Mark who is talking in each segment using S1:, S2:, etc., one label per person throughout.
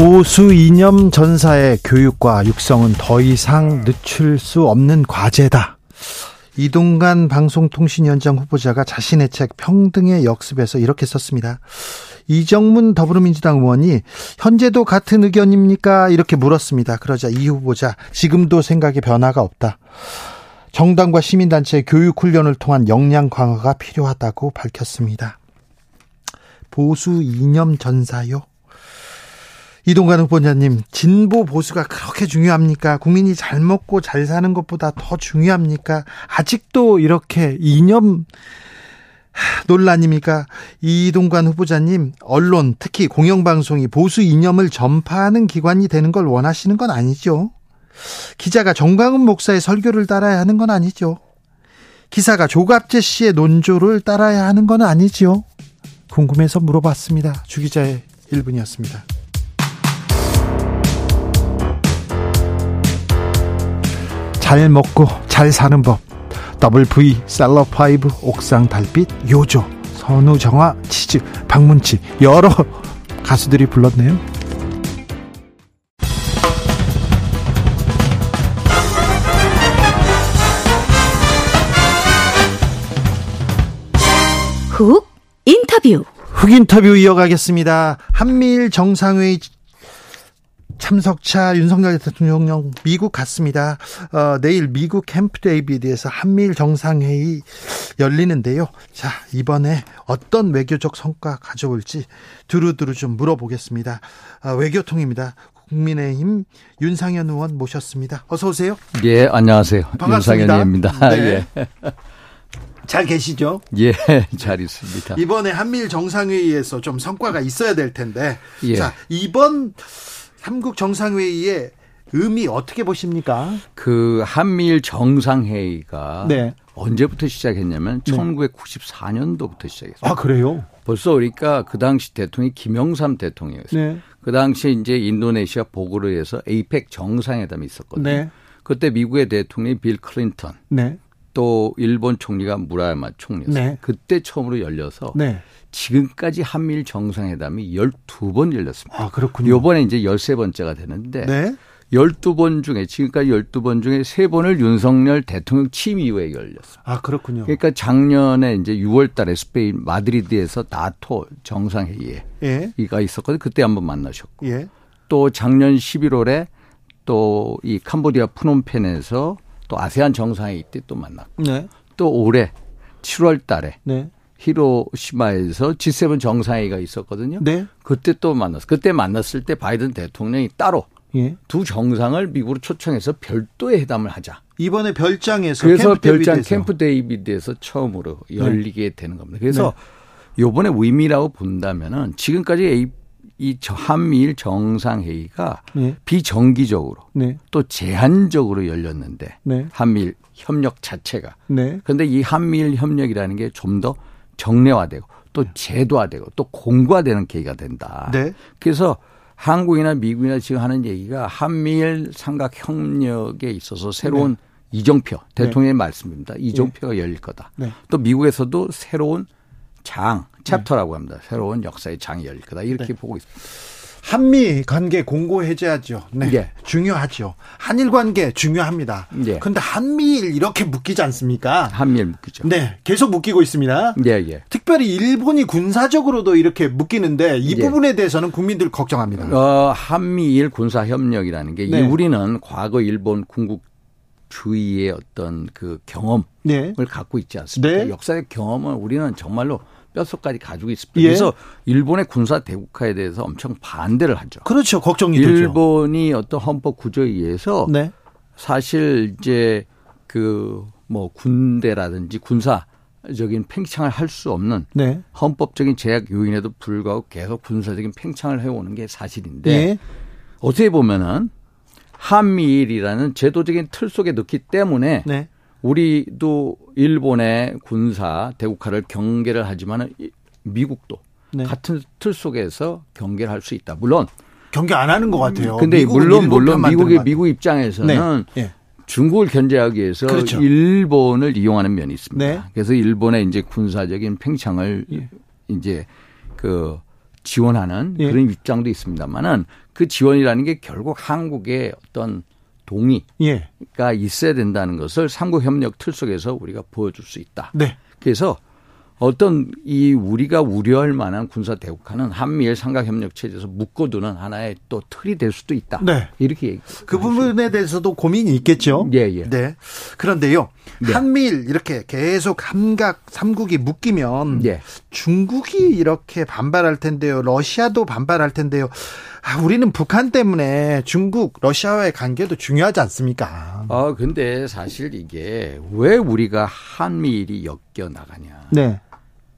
S1: 보수 이념 전사의 교육과 육성은 더 이상 늦출 수 없는 과제다. 이동관 방송통신위원장 후보자가 자신의 책 평등의 역습에서 이렇게 썼습니다. 이정문 더불어민주당 의원이 현재도 같은 의견입니까? 이렇게 물었습니다. 그러자 이 후보자 지금도 생각에 변화가 없다. 정당과 시민단체의 교육 훈련을 통한 역량 강화가 필요하다고 밝혔습니다. 보수 이념 전사요. 이동관 후보자님, 진보 보수가 그렇게 중요합니까? 국민이 잘 먹고 잘 사는 것보다 더 중요합니까? 아직도 이렇게 이념 논란입니까? 이동관 후보자님, 언론, 특히 공영방송이 보수 이념을 전파하는 기관이 되는 걸 원하시는 건 아니죠? 기자가 정광훈 목사의 설교를 따라야 하는 건 아니죠? 기사가 조갑재 씨의 논조를 따라야 하는 건 아니지요? 궁금해서 물어봤습니다. 주기자의 1분이었습니다. 잘 먹고 잘 사는 법 더블 V 셀럽파이브 옥상 달빛 요조 선우정아 치즈 박문치 여러 가수들이 불렀네요.
S2: 훅 인터뷰
S1: 훅 인터뷰 이어가겠습니다. 한미일 정상회의 참석차 윤석열 대통령 미국 갔습니다. 어, 내일 미국 캠프 데이비드에서 한미일 정상회의 열리는데요. 자, 이번에 어떤 외교적 성과 가져올지 두루두루 좀 물어보겠습니다. 어, 외교통입니다. 국민의힘 윤상현 의원 모셨습니다. 어서 오세요.
S3: 예, 안녕하세요.
S1: 반갑습니다.
S3: 윤상현입니다.
S1: 네.
S3: 예.
S1: 잘 계시죠?
S3: 예, 잘 있습니다.
S1: 이번에 한미일 정상회의에서 좀 성과가 있어야 될 텐데.
S3: 예.
S1: 자, 이번 삼국 정상회의의 의미 어떻게 보십니까?
S3: 그 한미일 정상회의가
S1: 네.
S3: 언제부터 시작했냐면
S1: 네.
S3: 1994년도부터 시작했어요.
S1: 아, 그래요?
S3: 벌써 그러니까 그 당시 대통령이 김영삼 대통령이었어요.
S1: 네.
S3: 그 당시 이제 인도네시아 보고로에서 에이펙 정상회담이 있었거든요.
S1: 네.
S3: 그때 미국의 대통령이 빌 클린턴,
S1: 네.
S3: 또 일본 총리가 무라야마 총리였어요.
S1: 네.
S3: 그때 처음으로 열려서
S1: 네.
S3: 지금까지 한미일 정상회담이 12번 열렸습니다.
S1: 아, 그렇군요.
S3: 요번에 이제 13번째가 되는데
S1: 네.
S3: 12번 중에 지금까지 12번 중에 3번을 윤석열 대통령 취임 이후에 열렸습니다.
S1: 아, 그렇군요.
S3: 그러니까 작년에 이제 6월 달에 스페인 마드리드에서 나토 정상회의가
S1: 예.
S3: 있었거든요. 그때 한번 만나셨고.
S1: 예.
S3: 또 작년 11월에 또 이 캄보디아 프놈펜에서 또 아세안 정상회의 때 또 만났고.
S1: 네.
S3: 또 올해 7월 달에
S1: 네.
S3: 히로시마에서 G7 정상회의가 있었거든요.
S1: 네.
S3: 그때 또 만났어. 그때 만났을 때 바이든 대통령이 따로
S1: 예.
S3: 두 정상을 미국으로 초청해서 별도의 회담을 하자.
S1: 이번에 별장에서
S3: 그래서
S1: 캠프
S3: 별장
S1: 데이비드에서.
S3: 캠프 데이비드에서 처음으로 열리게 되는 겁니다. 그래서 요번에 의미라고 본다면은 지금까지 이- 한미일 정상회의가
S1: 네.
S3: 비정기적으로
S1: 네.
S3: 또 제한적으로 열렸는데
S1: 네.
S3: 한미일 협력 자체가
S1: 네.
S3: 그런데 이 한미일 협력이라는 게 좀 더 정례화되고 또 제도화되고 또 공고화되는 계기가 된다.
S1: 네.
S3: 그래서 한국이나 미국이나 지금 하는 얘기가 한미일 삼각 협력에 있어서 새로운 이정표 대통령의 말씀입니다. 이정표가 열릴 거다.
S1: 네.
S3: 또 미국에서도 새로운 장 chapter라고 합니다. 새로운 역사의 장이 열릴 거다. 이렇게 보고 있습니다.
S1: 한미 관계 공고해지죠. 네.
S3: 예.
S1: 중요하죠. 한일 관계 중요합니다.
S3: 예.
S1: 근데 한미일 이렇게 묶이지 않습니까?
S3: 한미일 묶이죠.
S1: 네. 계속 묶이고 있습니다.
S3: 예, 예.
S1: 특별히 일본이 군사적으로도 이렇게 묶이는데 이
S3: 예.
S1: 부분에 대해서는 국민들 걱정합니다.
S3: 어, 한미일 군사 협력이라는 게
S1: 네.
S3: 이 우리는 과거 일본 군국 주의의 어떤 그 경험을
S1: 네.
S3: 갖고 있지 않습니까?
S1: 네.
S3: 역사의 경험을 우리는 정말로 뼛속까지 가지고 있습니다.
S1: 예.
S3: 그래서 일본의 군사 대국화에 대해서 엄청 반대를 하죠.
S1: 그렇죠. 걱정이 되죠.
S3: 일본이 어떤 헌법 구조에 의해서
S1: 네.
S3: 사실 이제 그 뭐 군대라든지 군사 적인 팽창을 할 수 없는
S1: 네.
S3: 헌법적인 제약 요인에도 불구하고 계속 군사적인 팽창을 해오는 게 사실인데
S1: 예.
S3: 어떻게 보면은 한미일이라는 제도적인 틀 속에 넣기 때문에
S1: 네.
S3: 우리도 일본의 군사 대국화를 경계를 하지만은 미국도
S1: 네.
S3: 같은 틀 속에서 경계를 할 수 있다. 물론
S1: 경계 안 하는 것 같아요.
S3: 근데 물론 물론 미국의. 미국 입장에서는
S1: 네. 예.
S3: 중국을 견제하기 위해서
S1: 그렇죠.
S3: 일본을 이용하는 면이 있습니다.
S1: 네.
S3: 그래서 일본의 이제 군사적인 팽창을
S1: 예.
S3: 이제 그 지원하는
S1: 예.
S3: 그런 입장도 있습니다만은 그 지원이라는 게 결국 한국의 어떤 동의가
S1: 예.
S3: 있어야 된다는 것을 삼국 협력 틀 속에서 우리가 보여줄 수 있다.
S1: 네.
S3: 그래서 어떤 이 우리가 우려할 만한 군사 대국화는 한미일 삼각 협력 체제에서 묶어두는 하나의 또 틀이 될 수도 있다.
S1: 네.
S3: 이렇게 얘기.
S1: 그 부분에 대해서도 고민이 있겠죠.
S3: 예, 예.
S1: 네. 그런데요.
S3: 네.
S1: 한미일 이렇게 계속 삼각 삼국이 묶이면
S3: 예.
S1: 중국이 이렇게 반발할 텐데요. 러시아도 반발할 텐데요. 아, 우리는 북한 때문에 중국, 러시아와의 관계도 중요하지 않습니까?
S3: 아, 근데 사실 이게 왜 우리가 한미일이 엮여 나가냐.
S1: 네.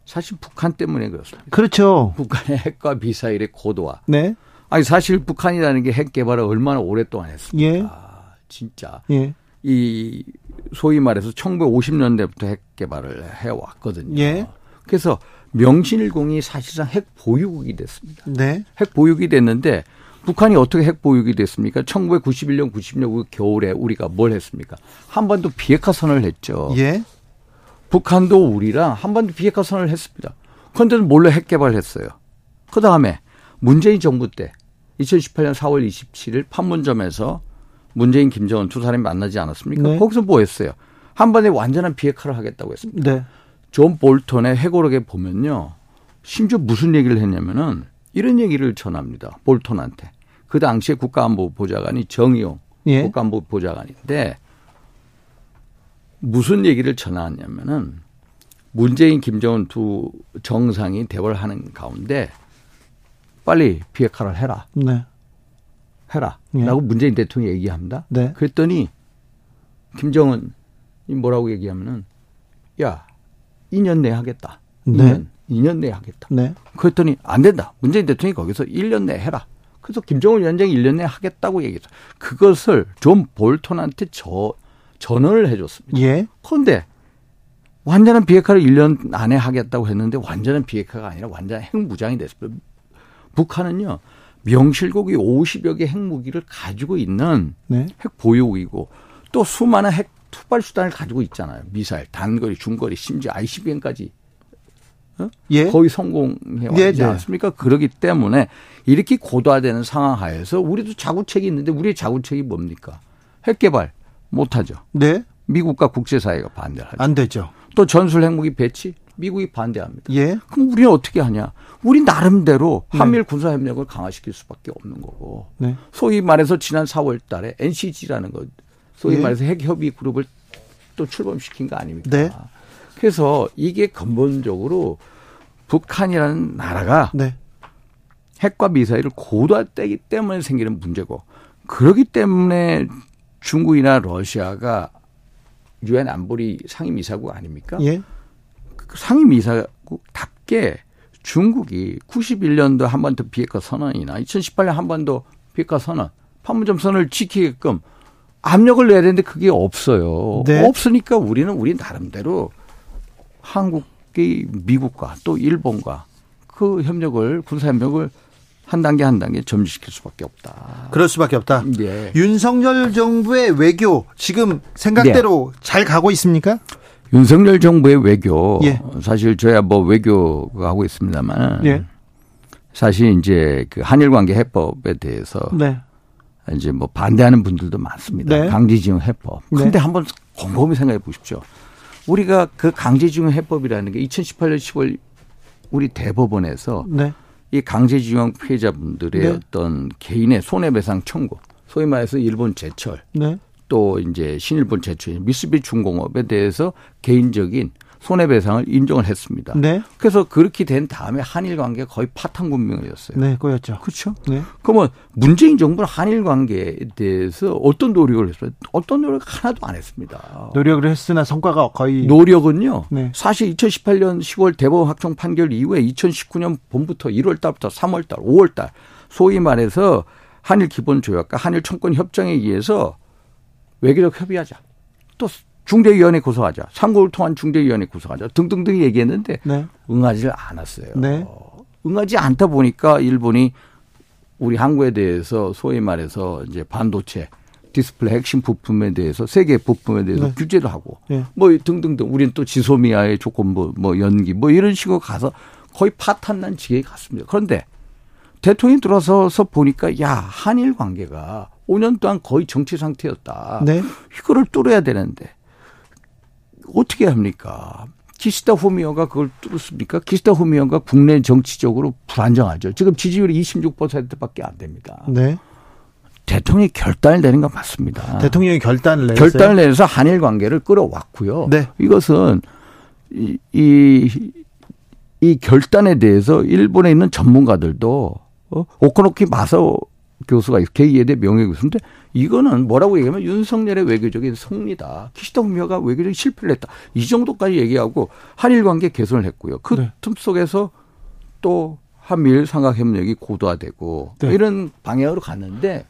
S3: 사실 북한 때문에 그렇습니다.
S1: 그렇죠.
S3: 북한의 핵과 미사일의 고도화.
S1: 네.
S3: 아니, 사실 북한이라는 게 핵 개발을 얼마나 오랫동안 했습니까?
S1: 예.
S3: 진짜.
S1: 예.
S3: 이, 소위 말해서 1950년대부터 핵 개발을 해 왔거든요.
S1: 예.
S3: 그래서 명신일공이 사실상 핵 보유국이 됐습니다.
S1: 네.
S3: 핵 보유국이 됐는데 북한이 어떻게 핵 보유국이 됐습니까? 1991년, 90년 겨울에 우리가 뭘 했습니까? 한반도 비핵화 선언을 했죠.
S1: 예.
S3: 북한도 우리랑 한반도 비핵화 선언을 했습니다. 그런데도 몰래 핵 개발했어요. 그 다음에 문재인 정부 때 2018년 4월 27일 판문점에서 문재인, 김정은 두 사람이 만나지 않았습니까?
S1: 네.
S3: 거기서 뭐 했어요? 한반도에 완전한 비핵화를 하겠다고 했습니다.
S1: 네.
S3: 존 볼턴의 회고록에 보면요. 심지어 무슨 얘기를 했냐면은 이런 얘기를 전합니다. 볼턴한테. 그 당시에 국가안보 보좌관이 정의용
S1: 예.
S3: 국가안보 보좌관인데 무슨 얘기를 전하냐면은 문재인, 김정은 두 정상이 대화를 하는 가운데 빨리 비핵화를 해라.
S1: 네.
S3: 해라.
S1: 예.
S3: 라고 문재인 대통령이 얘기합니다.
S1: 네.
S3: 그랬더니 김정은이 뭐라고 얘기하면은 야, 2년 내에 하겠다.
S1: 네.
S3: 2년, 2년 내에 하겠다.
S1: 네.
S3: 그랬더니 안 된다. 문재인 대통령이 거기서 1년 내에 해라. 그래서 김정은 위원장이 1년 내에 하겠다고 얘기했어. 그것을 존 볼턴한테 저, 전언을 해줬습니다.
S1: 예.
S3: 그런데 완전한 비핵화를 1년 안에 하겠다고 했는데 완전한 비핵화가 아니라 완전한 핵무장이 됐습니다. 북한은요, 명실공히 50여 개 핵무기를 가지고 있는
S1: 네.
S3: 핵 보유국이고 또 수많은 핵 투발 수단을 가지고 있잖아요. 미사일, 단거리, 중거리, 심지어 ICBM까지
S1: 예.
S3: 거의 성공해
S1: 네,
S3: 왔지
S1: 네.
S3: 않습니까? 그렇기 때문에 이렇게 고도화되는 상황 하에서 우리도 자구책이 있는데 우리의 자구책이 뭡니까? 핵 개발 못 하죠.
S1: 네.
S3: 미국과 국제사회가 반대를 하죠.
S1: 안 되죠.
S3: 또 전술 핵무기 배치 미국이 반대합니다.
S1: 예.
S3: 그럼 우리는 어떻게 하냐? 우리 나름대로 한미일 군사 협력을 강화시킬 수밖에 없는 거고.
S1: 네.
S3: 소위 말해서 지난 4월 달에 NCG라는 거 소위
S1: 예.
S3: 말해서 핵 협의 그룹을 또 출범시킨 거 아닙니까?
S1: 네.
S3: 그래서 이게 근본적으로 북한이라는 나라가
S1: 네.
S3: 핵과 미사일을 고도화되기 때문에 생기는 문제고 그렇기 때문에 중국이나 러시아가 유엔 안보리 상임이사국 아닙니까?
S1: 예.
S3: 그 상임이사국답게 중국이 91년도 한반도 비핵화 선언이나 2018년 한반도 비핵화 선언, 판문점 선언을 지키게끔 압력을 내야 되는데 그게 없어요.
S1: 네.
S3: 없으니까 우리는 우리 나름대로 한국이 미국과 또 일본과 그 협력을 군사 협력을 한 단계 한 단계 점지시킬 수밖에 없다.
S1: 그럴 수밖에 없다.
S3: 예.
S1: 윤석열 정부의 외교 지금 생각대로 잘 가고 있습니까?
S3: 윤석열 정부의 외교
S1: 예.
S3: 사실 저야 뭐 외교가 하고 있습니다만
S1: 예.
S3: 사실 이제 그 한일 관계 해법에 대해서
S1: 네.
S3: 이제 뭐 반대하는 분들도 많습니다.
S1: 네.
S3: 강제징용 해법.
S1: 네.
S3: 근데 한번 곰곰이 생각해 보십시오. 우리가 그 강제징용 해법이라는 게 2018년 10월 우리 대법원에서
S1: 네.
S3: 이 강제징용 피해자분들의
S1: 네.
S3: 어떤 개인의 손해배상 청구, 소위 말해서 일본 제철,
S1: 네.
S3: 또 이제 신일본 제철, 미쓰비 중공업에 대해서 개인적인 손해배상을 인정을 했습니다.
S1: 네.
S3: 그래서 그렇게 된 다음에 한일 관계가 거의 파탄 군명이었어요.
S1: 네, 꼬였죠.
S3: 그렇죠?
S1: 네.
S3: 그러면 문재인 정부는 한일 관계에 대해서 어떤 노력을 했어요? 어떤 노력 하나도 안 했습니다.
S1: 노력을 했으나 성과가 거의
S3: 노력은요.
S1: 네.
S3: 사실 2018년 10월 대법원 확정 판결 이후에 2019년 봄부터 1월 달부터 3월 달, 5월 달 소위 말해서 한일 기본 조약과 한일 청권 협정에 의해서 외교적 협의하자. 또 중재위원회 구성하자. 삼국을 통한 중재위원회 구성하자. 등등등 얘기했는데 네. 응하지를 않았어요. 네. 응하지 않다 보니까 일본이 우리 한국에 대해서 소위 말해서 이제 반도체 디스플레이 핵심 부품에 대해서 세 개 부품에 대해서 네. 규제도 하고 네. 뭐 등등등 우리는 또 지소미아의 조건부 뭐, 뭐 연기 뭐 이런 식으로 가서 거의 파탄난 지경에 갔습니다. 그런데 대통령이 들어서서 보니까 야 한일 관계가 5년 동안 거의 정지 상태였다. 네. 이거를 뚫어야 되는데 어떻게 합니까? 기시다 후미오가 그걸 뚫었습니까? 기시다 후미오가 국내 정치적으로 불안정하죠. 지금 지지율이 26%밖에 안 됩니다. 네. 대통령이 결단을 내는 건 맞습니다.
S1: 대통령이 결단을 내서
S3: 결단을 내서 한일 관계를 끌어왔고요. 네. 이것은 이, 이, 이 결단에 대해서 일본에 있는 전문가들도 어? 오코노키 마서 교수가 K예대 명예교수인데 이거는 뭐라고 얘기하면 윤석열의 외교적인 승리다. 키시다 후미오가 외교적인 실패를 했다. 이 정도까지 얘기하고 한일 관계 개선을 했고요. 그틈 네. 속에서 또 한미일 삼각협력이 고도화되고 네. 이런 방향으로 갔는데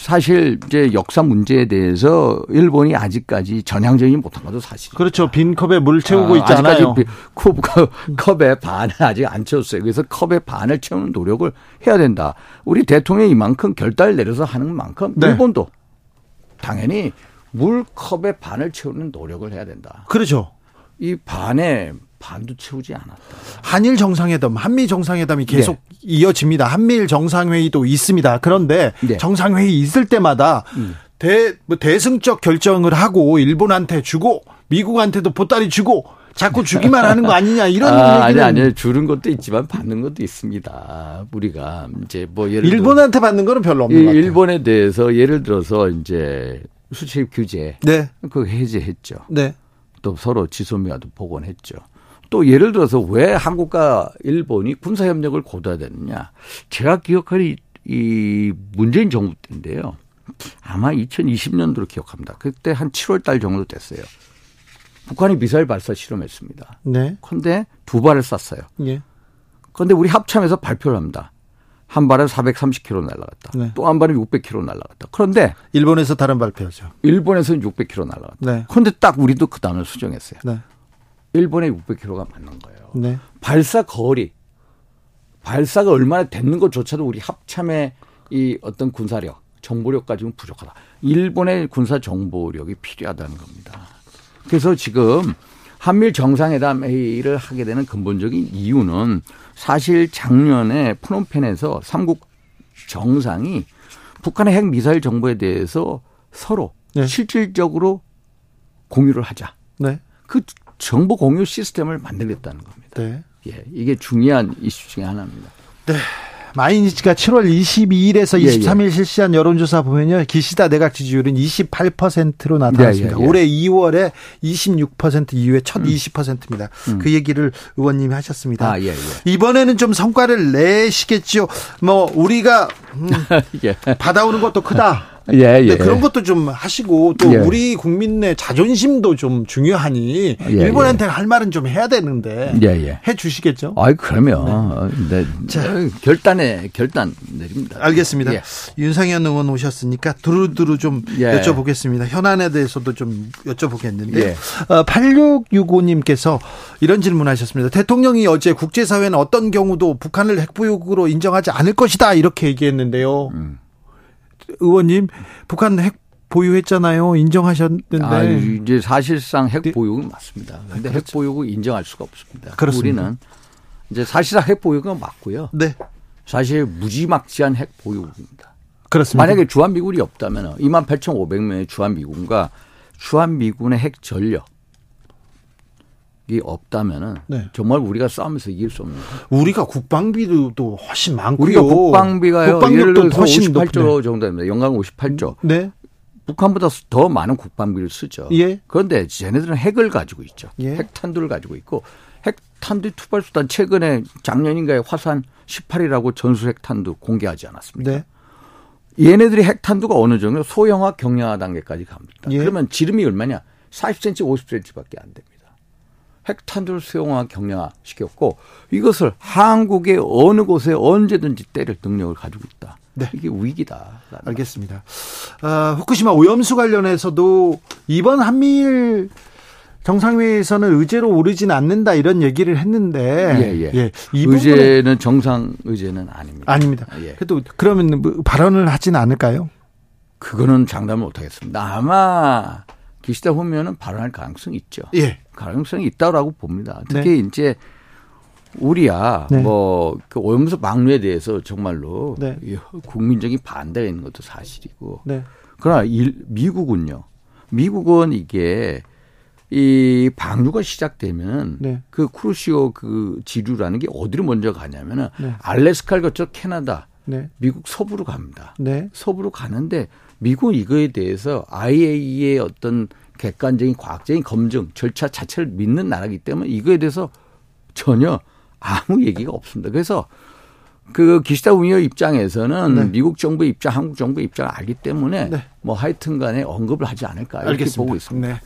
S3: 사실 이제 역사 문제에 대해서 일본이 아직까지 전향적이지 못한 것도 사실.
S1: 그렇죠. 빈 컵에 물 채우고 아, 있잖아요.
S3: 아직까지 컵, 컵의 반을 아직 안 채웠어요. 그래서 컵의 반을 채우는 노력을 해야 된다. 우리 대통령이 이만큼 결단을 내려서 하는 만큼 네. 일본도 당연히 물컵의 반을 채우는 노력을 해야 된다.
S1: 그렇죠.
S3: 이 반에 반도 채우지 않았다.
S1: 한일 정상회담, 한미 정상회담이 계속 네. 이어집니다. 한미일 정상회의도 있습니다. 그런데 네. 정상회의 있을 때마다 음. 대, 뭐 대승적 결정을 하고 일본한테 주고 미국한테도 보따리 주고 자꾸 주기만 하는 거 아니냐 이런
S3: 아, 얘기는 아니 아니 주는 것도 있지만 받는 것도 있습니다. 우리가 이제 뭐 예를
S1: 일본한테 받는 거는 별로 없는 것 같아요.
S3: 일본에 대해서 예를 들어서 이제 수출 규제 네. 그 해제했죠. 네. 또 서로 지소미아도 복원했죠. 또 예를 들어서 왜 한국과 일본이 군사 협력을 고도화됐느냐? 제가 기억하는 이 문재인 정부 때인데요. 아마 2020년도로 기억합니다. 그때 한 7월 달 정도 됐어요. 북한이 미사일 발사 실험했습니다. 네. 근데 두 발을 쐈어요. 예. 그런데 우리 합참에서 발표를 합니다. 한 발은 430km 날라갔다. 네. 또한 발은 600km 날라갔다. 그런데
S1: 일본에서 다른 발표죠.
S3: 일본에서는 600km 날라갔다. 네. 그런데 딱 우리도 그 단어를 수정했어요. 네. 일본의 600km가 맞는 거예요. 네. 발사 거리, 발사가 얼마나 됐는 것조차도 우리 합참의 이 어떤 군사력, 정보력 가지고는 부족하다. 일본의 군사 정보력이 필요하다는 겁니다. 그래서 지금 한밀 정상회담 회의를 하게 되는 근본적인 이유는 사실 작년에 프놈펜에서 삼국 정상이 북한의 핵 미사일 정보에 대해서 서로 네. 실질적으로 공유를 하자. 네. 그 정보 공유 시스템을 만들겠다는 겁니다. 네. 예, 이게 중요한 이슈 중에 하나입니다.
S1: 네. 마이니치가 7월 22일에서 23일 예, 예. 실시한 여론조사 보면요. 기시다 내각 지지율은 28%로 나타났습니다. 예, 예, 예. 올해 2월에 26% 이후에 첫 음. 20%입니다. 음. 그 얘기를 의원님이 하셨습니다. 아, 예, 이번에는 좀 성과를 내시겠죠. 뭐 우리가 음, 받아오는 것도 크다. 예, 예. 그런 것도 좀 하시고 또 예. 우리 국민의 자존심도 좀 중요하니 예, 일본한테 할 말은 좀 해야 되는데 예, 예. 해 주시겠죠?
S3: 아이 그러면 네. 네. 자, 결단에 결단 내립니다.
S1: 알겠습니다. 예. 윤상현 의원 오셨으니까 두루두루 좀 여쭤보겠습니다. 현안에 대해서도 좀 여쭤보겠는데 어, 8665님께서 이런 질문하셨습니다. 대통령이 어제 국제사회는 어떤 경우도 북한을 핵보육으로 인정하지 않을 것이다 이렇게 얘기했는데요. 음. 의원님 북한 핵 보유했잖아요. 인정하셨는데. 아,
S3: 이제 사실상 핵 네. 보유는 맞습니다. 그런데 그렇죠. 핵 보유를 인정할 수가 없습니다. 그렇습니다. 우리는 이제 사실상 핵 보유가 맞고요. 네. 사실 무지막지한 핵 보유입니다. 그렇습니다. 만약에 주한 미군이 없다면 2만 8,500명의 주한 미군과 주한 미군의 핵 전력 이 없다면은 네. 정말 우리가 싸우면서 이길 수 없는 거예요.
S1: 우리가 국방비도 훨씬 많고요.
S3: 우리가 국방비가요. 예를 들어서 훨씬 58조 높네. 정도 됩니다. 연간 58조. 네. 북한보다 더 많은 국방비를 쓰죠. 예. 그런데 쟤네들은 핵을 가지고 있죠. 예. 핵탄두를 가지고 있고 핵탄두 투발 수단 최근에 작년인가에 화산 18이라고 전술 핵탄두 공개하지 않았습니까? 네. 얘네들이 핵탄두가 어느 정도 소형화 경량화 단계까지 갑니다. 예. 그러면 지름이 얼마냐? 40cm, 50cm밖에 안 됩니다. 핵탄두를 수용화 경량화 시켰고 이것을 한국의 어느 곳에 언제든지 때릴 능력을 가지고 있다.
S1: 네.
S3: 이게 위기다.
S1: 알겠습니다. 어, 후쿠시마 오염수 관련해서도 이번 한미일 정상회의에서는 의제로 오르지는 않는다 이런 얘기를 했는데
S3: 예, 예.
S1: 예, 이
S3: 의제는 정상 의제는 아닙니다.
S1: 아닙니다.
S3: 예.
S1: 그래도 그러면 뭐 발언을 하지는 않을까요?
S3: 그거는 장담을 못 하겠습니다. 아마 기시다 후면은 발언할 가능성이 있죠.
S1: 예.
S3: 가능성이 있다라고 봅니다.
S1: 네.
S3: 특히 이제 우리야
S1: 네.
S3: 뭐그 오염수 방류에 대해서 정말로
S1: 네.
S3: 이 국민적인 반대가 있는 것도 사실이고
S1: 네.
S3: 그러나 일, 미국은요. 미국은 이게 이 방류가 시작되면
S1: 네.
S3: 그 크루시오 그 지류라는 게 어디로 먼저 가냐면은
S1: 네.
S3: 알래스카를 거쳐 캐나다,
S1: 네.
S3: 미국 서부로 갑니다.
S1: 네.
S3: 서부로 가는데 미국은 이거에 대해서 IAEA의 어떤 객관적인 과학적인 검증 절차 자체를 믿는 나라이기 때문에 이거에 대해서 전혀 아무 얘기가 없습니다. 그래서 그 기시다 우미오 입장에서는
S1: 네.
S3: 미국 정부 입장, 한국 정부 입장을 알기 때문에
S1: 네.
S3: 뭐 하여튼 간에 언급을 하지 않을까 이렇게
S1: 알겠습니다.
S3: 보고 있습니다.
S1: 네.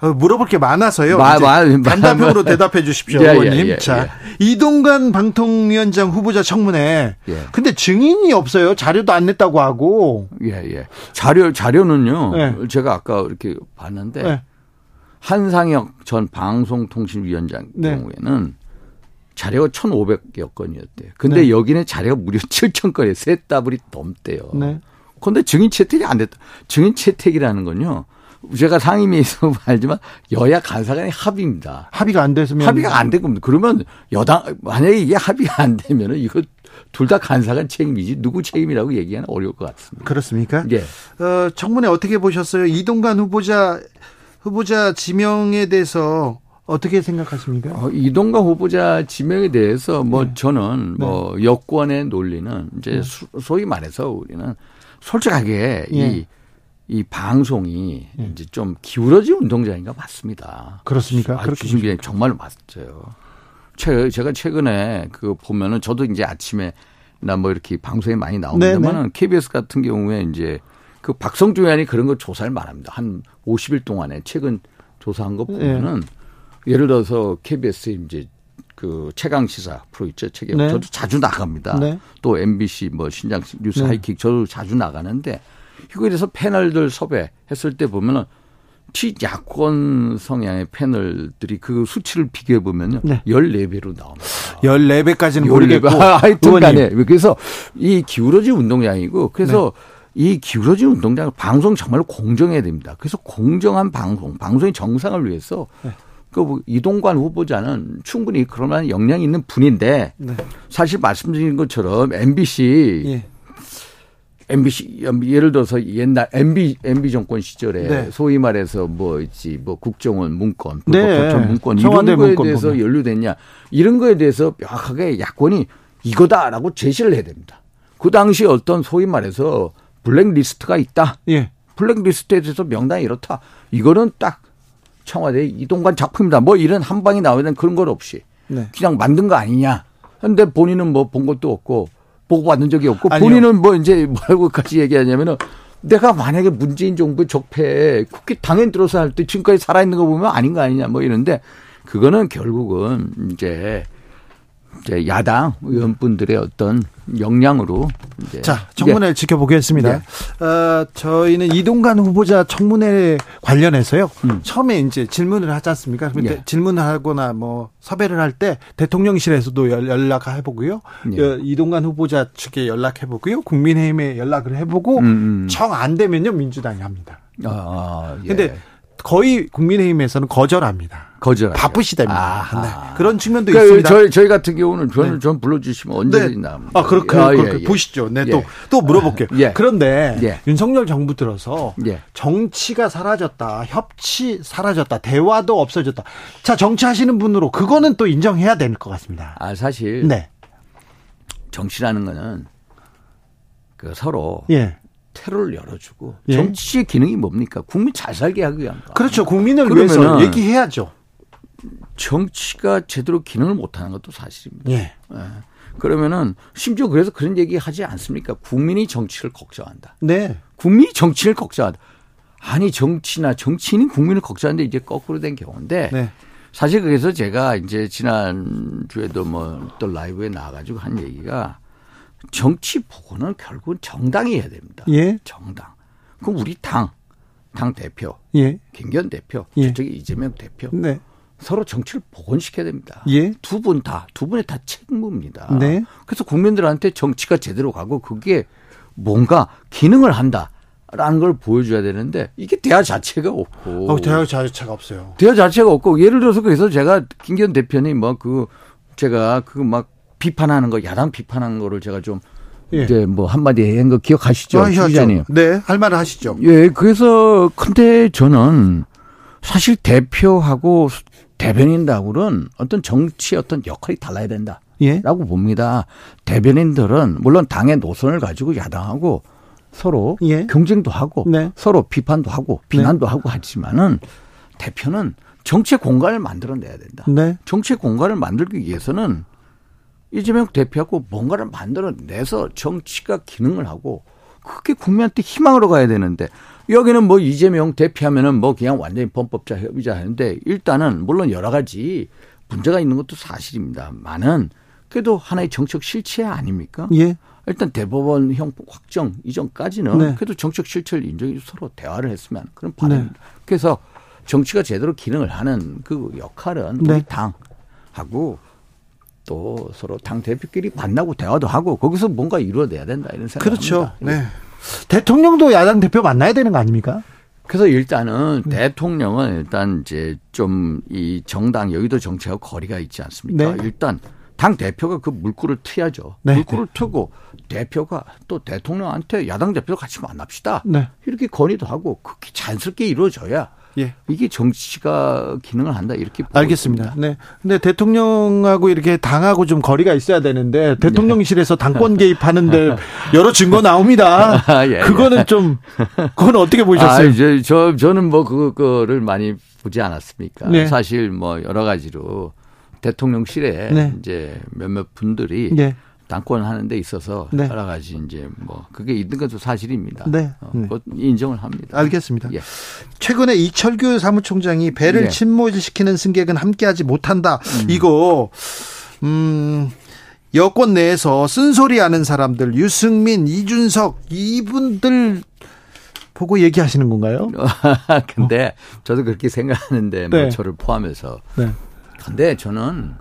S1: 어, 물어볼 게 많아서요.
S3: 마- 마- 마-
S1: 단답형으로
S3: 마-
S1: 대답해 주십시오,
S3: 예, 예,
S1: 의원님.
S3: 예,
S1: 자, 이동관 방통위원장 후보자 청문회.
S3: 예.
S1: 근데 증인이 없어요. 자료도 안 냈다고 하고.
S3: 예, 예. 자료 자료는요.
S1: 네.
S3: 제가 아까 이렇게 봤는데
S1: 네.
S3: 한상혁 전 방송통신위원장
S1: 네.
S3: 경우에는 자료가 1,500여 건이었대요. 근데
S1: 네.
S3: 여기는 자료가 무려 7천 건이에요. 세 따블이 넘대요.
S1: 네.
S3: 그런데 증인 채택이 안 됐다. 증인 채택이라는 건요. 제가 상임위에서 알지만 여야 간사 간의 합의입니다.
S1: 합의가 안 됐으면
S3: 합의가 안 된 겁니다. 그러면 여당 만약에 이게 합의가 안 되면은 이거 둘 다 간사간 책임이지 누구 책임이라고 얘기하는 어려울 것 같습니다.
S1: 그렇습니까?
S3: 예.
S1: 어, 청문회 어떻게 보셨어요? 이동관 후보자 후보자 지명에 대해서 어떻게 생각하십니까?
S3: 어, 이동관 후보자 지명에 대해서 뭐
S1: 네.
S3: 저는 뭐 여권의 논리는 이제 수- 소위 말해서 우리는 솔직하게
S1: 예.
S3: 이, 이 방송이 이제 좀 기울어진 운동장인가 맞습니다.
S1: 그렇습니까?
S3: 아, 주신 게 정말 맞죠. 최, 제가 최근에 그 보면은 저도 이제 아침에 나 뭐 이렇게 방송에 많이 나옵니다만은 KBS 같은 경우에 이제 그 박성주 의원이 그런 거 조사를 말합니다. 한 50일 동안에 최근 조사한 거 보면은 예를 들어서 KBS 이제 그 최강 시사 프로 있죠. 최강
S1: 네.
S3: 저도 자주 나갑니다.
S1: 네.
S3: 또 MBC 뭐 신장 뉴스
S1: 네.
S3: 하이킥 저도 자주 나가는데 이거에 대해서 패널들 섭외했을 때 보면은 치야권 성향의 패널들이 그 수치를 비교해 보면요.
S1: 네.
S3: 14배로 나옵니다.
S1: 14배까지는 모르겠고
S3: 하여튼 간에. 그래서 이 기울어진 운동장이고 그래서
S1: 네.
S3: 이 기울어진 운동장 방송 정말로 공정해야 됩니다. 그래서 공정한 방송, 방송의 정상을 위해서
S1: 네.
S3: 그뭐 이동관 후보자는 충분히 그럴 만한 역량이 있는 분인데
S1: 네.
S3: 사실 말씀드린 것처럼 MBC
S1: 예.
S3: MBC 예를 들어서 옛날 MB MB 정권 시절에
S1: 네.
S3: 소위 말해서 뭐 있지 뭐 국정원 문건,
S1: 네.
S3: 불법 문건 이런 거에
S1: 문건
S3: 대해서
S1: 보면.
S3: 연루됐냐 이런 거에 대해서 명확하게 야권이 이거다라고 제시를 해야 됩니다. 그 당시 어떤 소위 말해서 블랙리스트가 있다.
S1: 예.
S3: 블랙리스트에 대해서 명단이 이렇다. 이거는 딱 청와대 이동관 작품이다. 뭐 이런 한 방이 나오야 되는 그런 것 없이
S1: 네.
S3: 그냥 만든 거 아니냐. 근데 본인은 뭐 본 것도 없고 보고받은 적이 없고
S1: 아니요.
S3: 본인은 뭐 이제 뭐라고까지 얘기하냐면은 내가 만약에 문재인 정부 적폐에 국회 당연 들어서 할 때 지금까지 살아있는 거 보면 아닌 거 아니냐 뭐 이런데 그거는 결국은 이제 이제 야당 의원분들의 어떤 역량으로
S1: 자, 청문회 지켜보겠습니다.
S3: 네.
S1: 어, 저희는 이동관 후보자 청문회 관련해서요.
S3: 음.
S1: 처음에 이제 질문을 하지 않습니까?
S3: 예.
S1: 질문을 하거나 뭐 섭외를 할 때 대통령실에서도 연- 연락해 보고요.
S3: 예.
S1: 어, 이동관 후보자 측에 연락해 보고요. 국민의힘에 연락을 해보고
S3: 음, 음.
S1: 정안 되면요 민주당이 합니다.
S3: 아, 아, 예.
S1: 근데 거의 국민의힘에서는 거절합니다.
S3: 거절
S1: 바쁘시답니다.
S3: 아하.
S1: 네. 그런 측면도
S3: 그러니까
S1: 있습니다.
S3: 저희, 저희 같은 경우는 저는
S1: 네.
S3: 전 불러주시면 언제든지 나옵니다.
S1: 아, 그렇게
S3: 아,
S1: 그,
S3: 예,
S1: 그,
S3: 예.
S1: 보시죠. 네,
S3: 예.
S1: 또, 또 물어볼게요.
S3: 예.
S1: 그런데
S3: 예.
S1: 윤석열 정부 들어서
S3: 예.
S1: 정치가 사라졌다, 협치 사라졌다, 대화도 없어졌다. 자, 정치하시는 분으로 그거는 또 인정해야 될 것 같습니다.
S3: 아, 사실
S1: 네.
S3: 정치라는 거는 그 서로
S1: 예.
S3: 테러를 열어주고
S1: 예.
S3: 정치의 기능이 뭡니까? 국민 잘 살게 하기 위한 거.
S1: 그렇죠. 국민을
S3: 아,
S1: 위해서 얘기해야죠.
S3: 정치가 제대로 기능을 못하는 것도 사실입니다.
S1: 예.
S3: 예. 그러면은 심지어 그래서 그런 얘기 하지 않습니까? 국민이 정치를 걱정한다.
S1: 네.
S3: 국민이 정치를 걱정한다. 아니 정치나 정치인이 국민을 걱정하는데 이제 거꾸로 된 경우인데
S1: 네.
S3: 사실 그래서 제가 이제 지난 주에도 뭐 또 라이브에 나와가지고 한 얘기가 정치 보고는 결국은 정당이 해야 됩니다.
S1: 예.
S3: 정당. 그럼 우리 당, 당 대표,
S1: 예.
S3: 김기현 대표,
S1: 예.
S3: 저쪽에 이재명 대표
S1: 네.
S3: 서로 정치를 복원시켜야 됩니다.
S1: 예.
S3: 두 분 다, 두 분의 다 책무입니다.
S1: 네.
S3: 그래서 국민들한테 정치가 제대로 가고 그게 뭔가 기능을 한다. 라는 걸 보여줘야 되는데 이게 대화 자체가 없고
S1: 어, 대학 자체가 없어요.
S3: 대화 자체가 없고 예를 들어서 그래서 제가 김기현 대표님 뭐 그 제가 그 막 비판하는 거 야당 비판하는 거를 제가 좀
S1: 예.
S3: 이제 뭐 한마디 한 거 기억하시죠,
S1: 아,
S3: 기자님?
S1: 네, 할 말을 하시죠.
S3: 예, 그래서 근데 저는 사실 대표하고 대변인하고는 어떤 정치의 어떤 역할이 달라야 된다.
S1: 예.
S3: 라고 봅니다. 대변인들은 물론 당의 노선을 가지고 야당하고 서로
S1: 예.
S3: 경쟁도 하고
S1: 네.
S3: 서로 비판도 하고 비난도 하고 하지만은 대표는 정치의 공간을 만들어내야 된다.
S1: 네.
S3: 정치의 공간을 만들기 위해서는 이재명 대표하고 뭔가를 만들어내서 정치가 기능을 하고 그게 국민한테 희망으로 가야 되는데 여기는 뭐 이재명 대표하면은 뭐 그냥 완전히 범법자 협의자 하는데 일단은 물론 여러 가지 문제가 있는 것도 사실입니다. 많은 그래도 하나의 정책 실체 아닙니까?
S1: 예.
S3: 일단 대법원 형 확정 이전까지는
S1: 네.
S3: 그래도 정책 실체를 인정해 서로 대화를 했으면 그런 바람입니다. 그래서 정치가 제대로 기능을 하는 그 역할은
S1: 네.
S3: 우리 당하고 또 서로 당 대표끼리 만나고 대화도 하고 거기서 뭔가 이루어내야 된다 이런 생각을
S1: 그렇죠.
S3: 합니다.
S1: 네. 대통령도 야당 대표 만나야 되는 거 아닙니까?
S3: 그래서 일단은
S1: 네.
S3: 대통령은 일단 이제 좀 이 정당 여의도 정치하고 거리가 있지 않습니까?
S1: 네.
S3: 일단 당 대표가 그 물꼬를 트야죠.
S1: 네.
S3: 물꼬를 트고 대표가 또 대통령한테 야당 대표 같이 만납시다.
S1: 네.
S3: 이렇게 건의도 하고 그렇게 자연스럽게 이루어져야
S1: 예.
S3: 이게 정치가 기능을 한다 이렇게
S1: 알겠습니다.
S3: 있습니다.
S1: 네. 근데 대통령하고 이렇게 당하고 좀 거리가 있어야 되는데 대통령실에서 당권 개입하는데 여러 증거 나옵니다.
S3: 아, 예, 예.
S1: 그거는 좀 그건 어떻게
S3: 아,
S1: 보셨어요?
S3: 이제 저 저는 뭐 그거를 많이 보지 않았습니까?
S1: 네.
S3: 사실 뭐 여러 가지로 대통령실에
S1: 네.
S3: 이제 몇몇 분들이
S1: 예.
S3: 당권 하는 데 있어서
S1: 네.
S3: 여러 가지 이제 뭐 그게 있는 것도 사실입니다.
S1: 네.
S3: 어,
S1: 네.
S3: 인정을 합니다.
S1: 알겠습니다.
S3: 예.
S1: 최근에 이철규 사무총장이 배를
S3: 네.
S1: 침몰시키는 승객은 함께하지 못한다. 이거 음 여권 내에서 쓴소리 하는 사람들 유승민, 이준석 이분들 보고 얘기하시는 건가요?
S3: 근데 저도 그렇게 생각하는데 뭐
S1: 네.
S3: 저를 포함해서
S1: 네.
S3: 근데 저는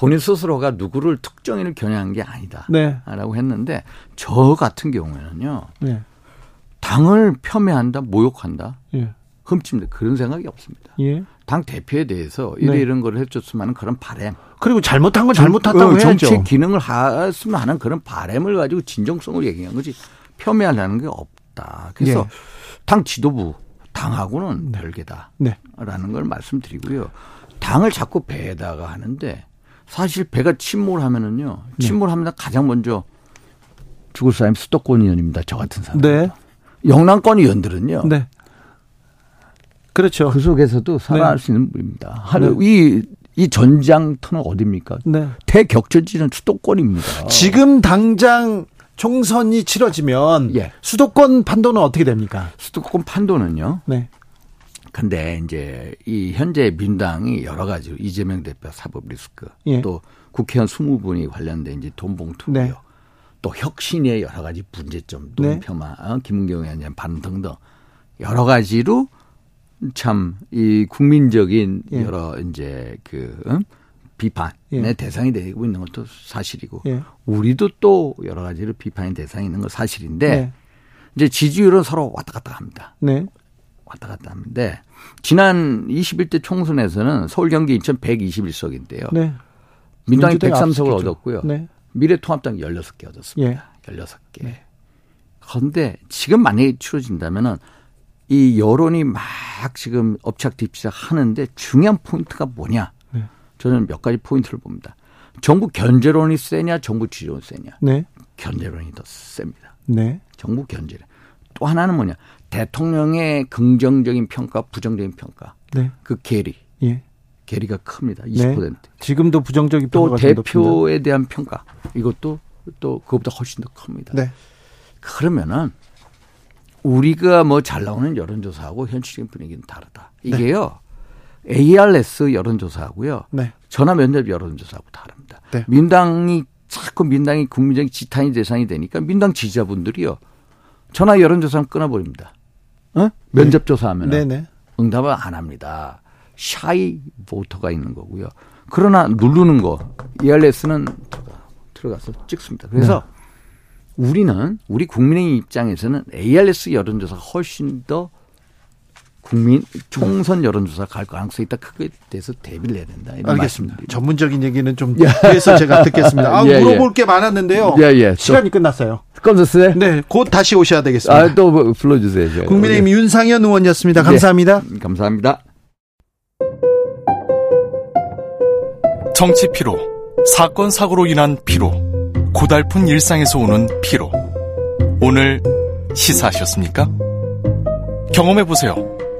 S3: 본인 스스로가 누구를 특정인을 겨냥한 게 아니다.
S1: 네.
S3: 라고 했는데 저 같은 경우에는요.
S1: 네.
S3: 당을 폄훼한다, 모욕한다,
S1: 예.
S3: 흠집니다. 그런 생각이 없습니다.
S1: 예.
S3: 당 대표에 대해서 이래
S1: 네.
S3: 이런 걸 해줬으면 하는 그런 바램.
S1: 그리고 잘못한 건 잘못했다고
S3: 어,
S1: 해야죠.
S3: 정치 기능을 했으면 하는 그런 바램을 가지고 진정성을 얘기한 거지 폄훼하려는 게 없다. 그래서
S1: 예.
S3: 당 지도부 당하고는 별개다.
S1: 네.
S3: 라는 걸 말씀드리고요. 당을 자꾸 배에다가 하는데 사실 배가 침몰하면은요.
S1: 네.
S3: 침몰하면 가장 먼저 죽을 사람이 수도권 의원입니다. 저 같은 사람.
S1: 네.
S3: 영남권 의원들은요.
S1: 네. 그렇죠.
S3: 그 속에서도 살아날 수 있는 분입니다. 하루 이, 이 전장터는 어딥니까?
S1: 네.
S3: 대격전지는 수도권입니다.
S1: 지금 당장 총선이 치러지면
S3: 예.
S1: 수도권 판도는 어떻게 됩니까?
S3: 수도권 판도는요.
S1: 네.
S3: 근데 이제 이 현재 민당이 여러 가지 이재명 대표 사법 리스크
S1: 예.
S3: 또 국회의원 20분이 관련된 이제 돈봉투고요.
S1: 네.
S3: 또 혁신의 여러 가지 문제점,
S1: 네.
S3: 논평화, 어, 김은경 의원의 반응 등등 여러 가지로 참 이 국민적인
S1: 예.
S3: 여러 이제 그 응? 비판의
S1: 예.
S3: 대상이 되고 있는 것도 사실이고
S1: 예.
S3: 우리도 또 여러 가지로 비판의 대상이 있는 건 사실인데
S1: 네.
S3: 이제 지지율은 서로 왔다 갔다 합니다.
S1: 네.
S3: 왔다 갔다 하는데 지난 21대 총선에서는 서울 경기 인천 121석인데요.
S1: 네.
S3: 민주당이
S1: 민주당이
S3: 103석을
S1: 앞섰겠죠.
S3: 얻었고요.
S1: 네.
S3: 미래통합당이 16개 얻었습니다.
S1: 예.
S3: 16개. 그런데 지금 만약에 치러진다면은 이 여론이 막 지금 엎착뒤치락 하는데 중요한 포인트가 뭐냐?
S1: 네.
S3: 저는 몇 가지 포인트를 봅니다. 정부 견제론이 세냐, 정부 지지론이 세냐?
S1: 네.
S3: 견제론이 더 셉니다.
S1: 네.
S3: 정부 견제를. 또 하나는 뭐냐? 대통령의 긍정적인 평가, 부정적인 평가.
S1: 네.
S3: 그 괴리.
S1: 예.
S3: 괴리가 큽니다.
S1: 네.
S3: 20%.
S1: 지금도 부정적인
S3: 또
S1: 평가가 좀 높습니다.
S3: 대표에 대한 평가. 이것도 또 그것보다 훨씬 더 큽니다.
S1: 네.
S3: 그러면은 우리가 뭐 잘 나오는 여론조사하고 현실적인 분위기는 다르다. 이게요. ARS 여론조사하고요.
S1: 네.
S3: 전화 면접 여론조사하고 다릅니다.
S1: 네.
S3: 민당이 자꾸 민당이 국민적인 지탄이 대상이 되니까 민당 지지자분들이요. 전화 여론조사는 끊어버립니다. 어? 면접 조사하면
S1: 네네.
S3: 응답을 안 합니다. 샤이 보터가 있는 거고요. 그러나 누르는 거 ERS는 들어가서 찍습니다. 그래서 네. 우리는 우리 국민의 입장에서는 ARS 여론조사가 훨씬 더 국민 총선 여론조사 갈 가능성이 있다. 크게 돼서 대비를 해야 된다.
S1: 알겠습니다. 전문적인 얘기는 좀 뒤에서 제가 듣겠습니다. 아, 예, 물어볼 예. 게 많았는데요. 예, 예. 시간이 끝났어요.
S3: 끝났어요?
S1: 네, 곧 다시 오셔야 되겠습니다.
S3: 아, 또 불러주세요.
S1: 국민의힘 예. 윤상현 의원이었습니다. 감사합니다.
S3: 네, 감사합니다.
S4: 정치 피로, 사건 사고로 인한 피로, 고달픈 일상에서 오는 피로. 오늘 시사하셨습니까? 경험해 보세요.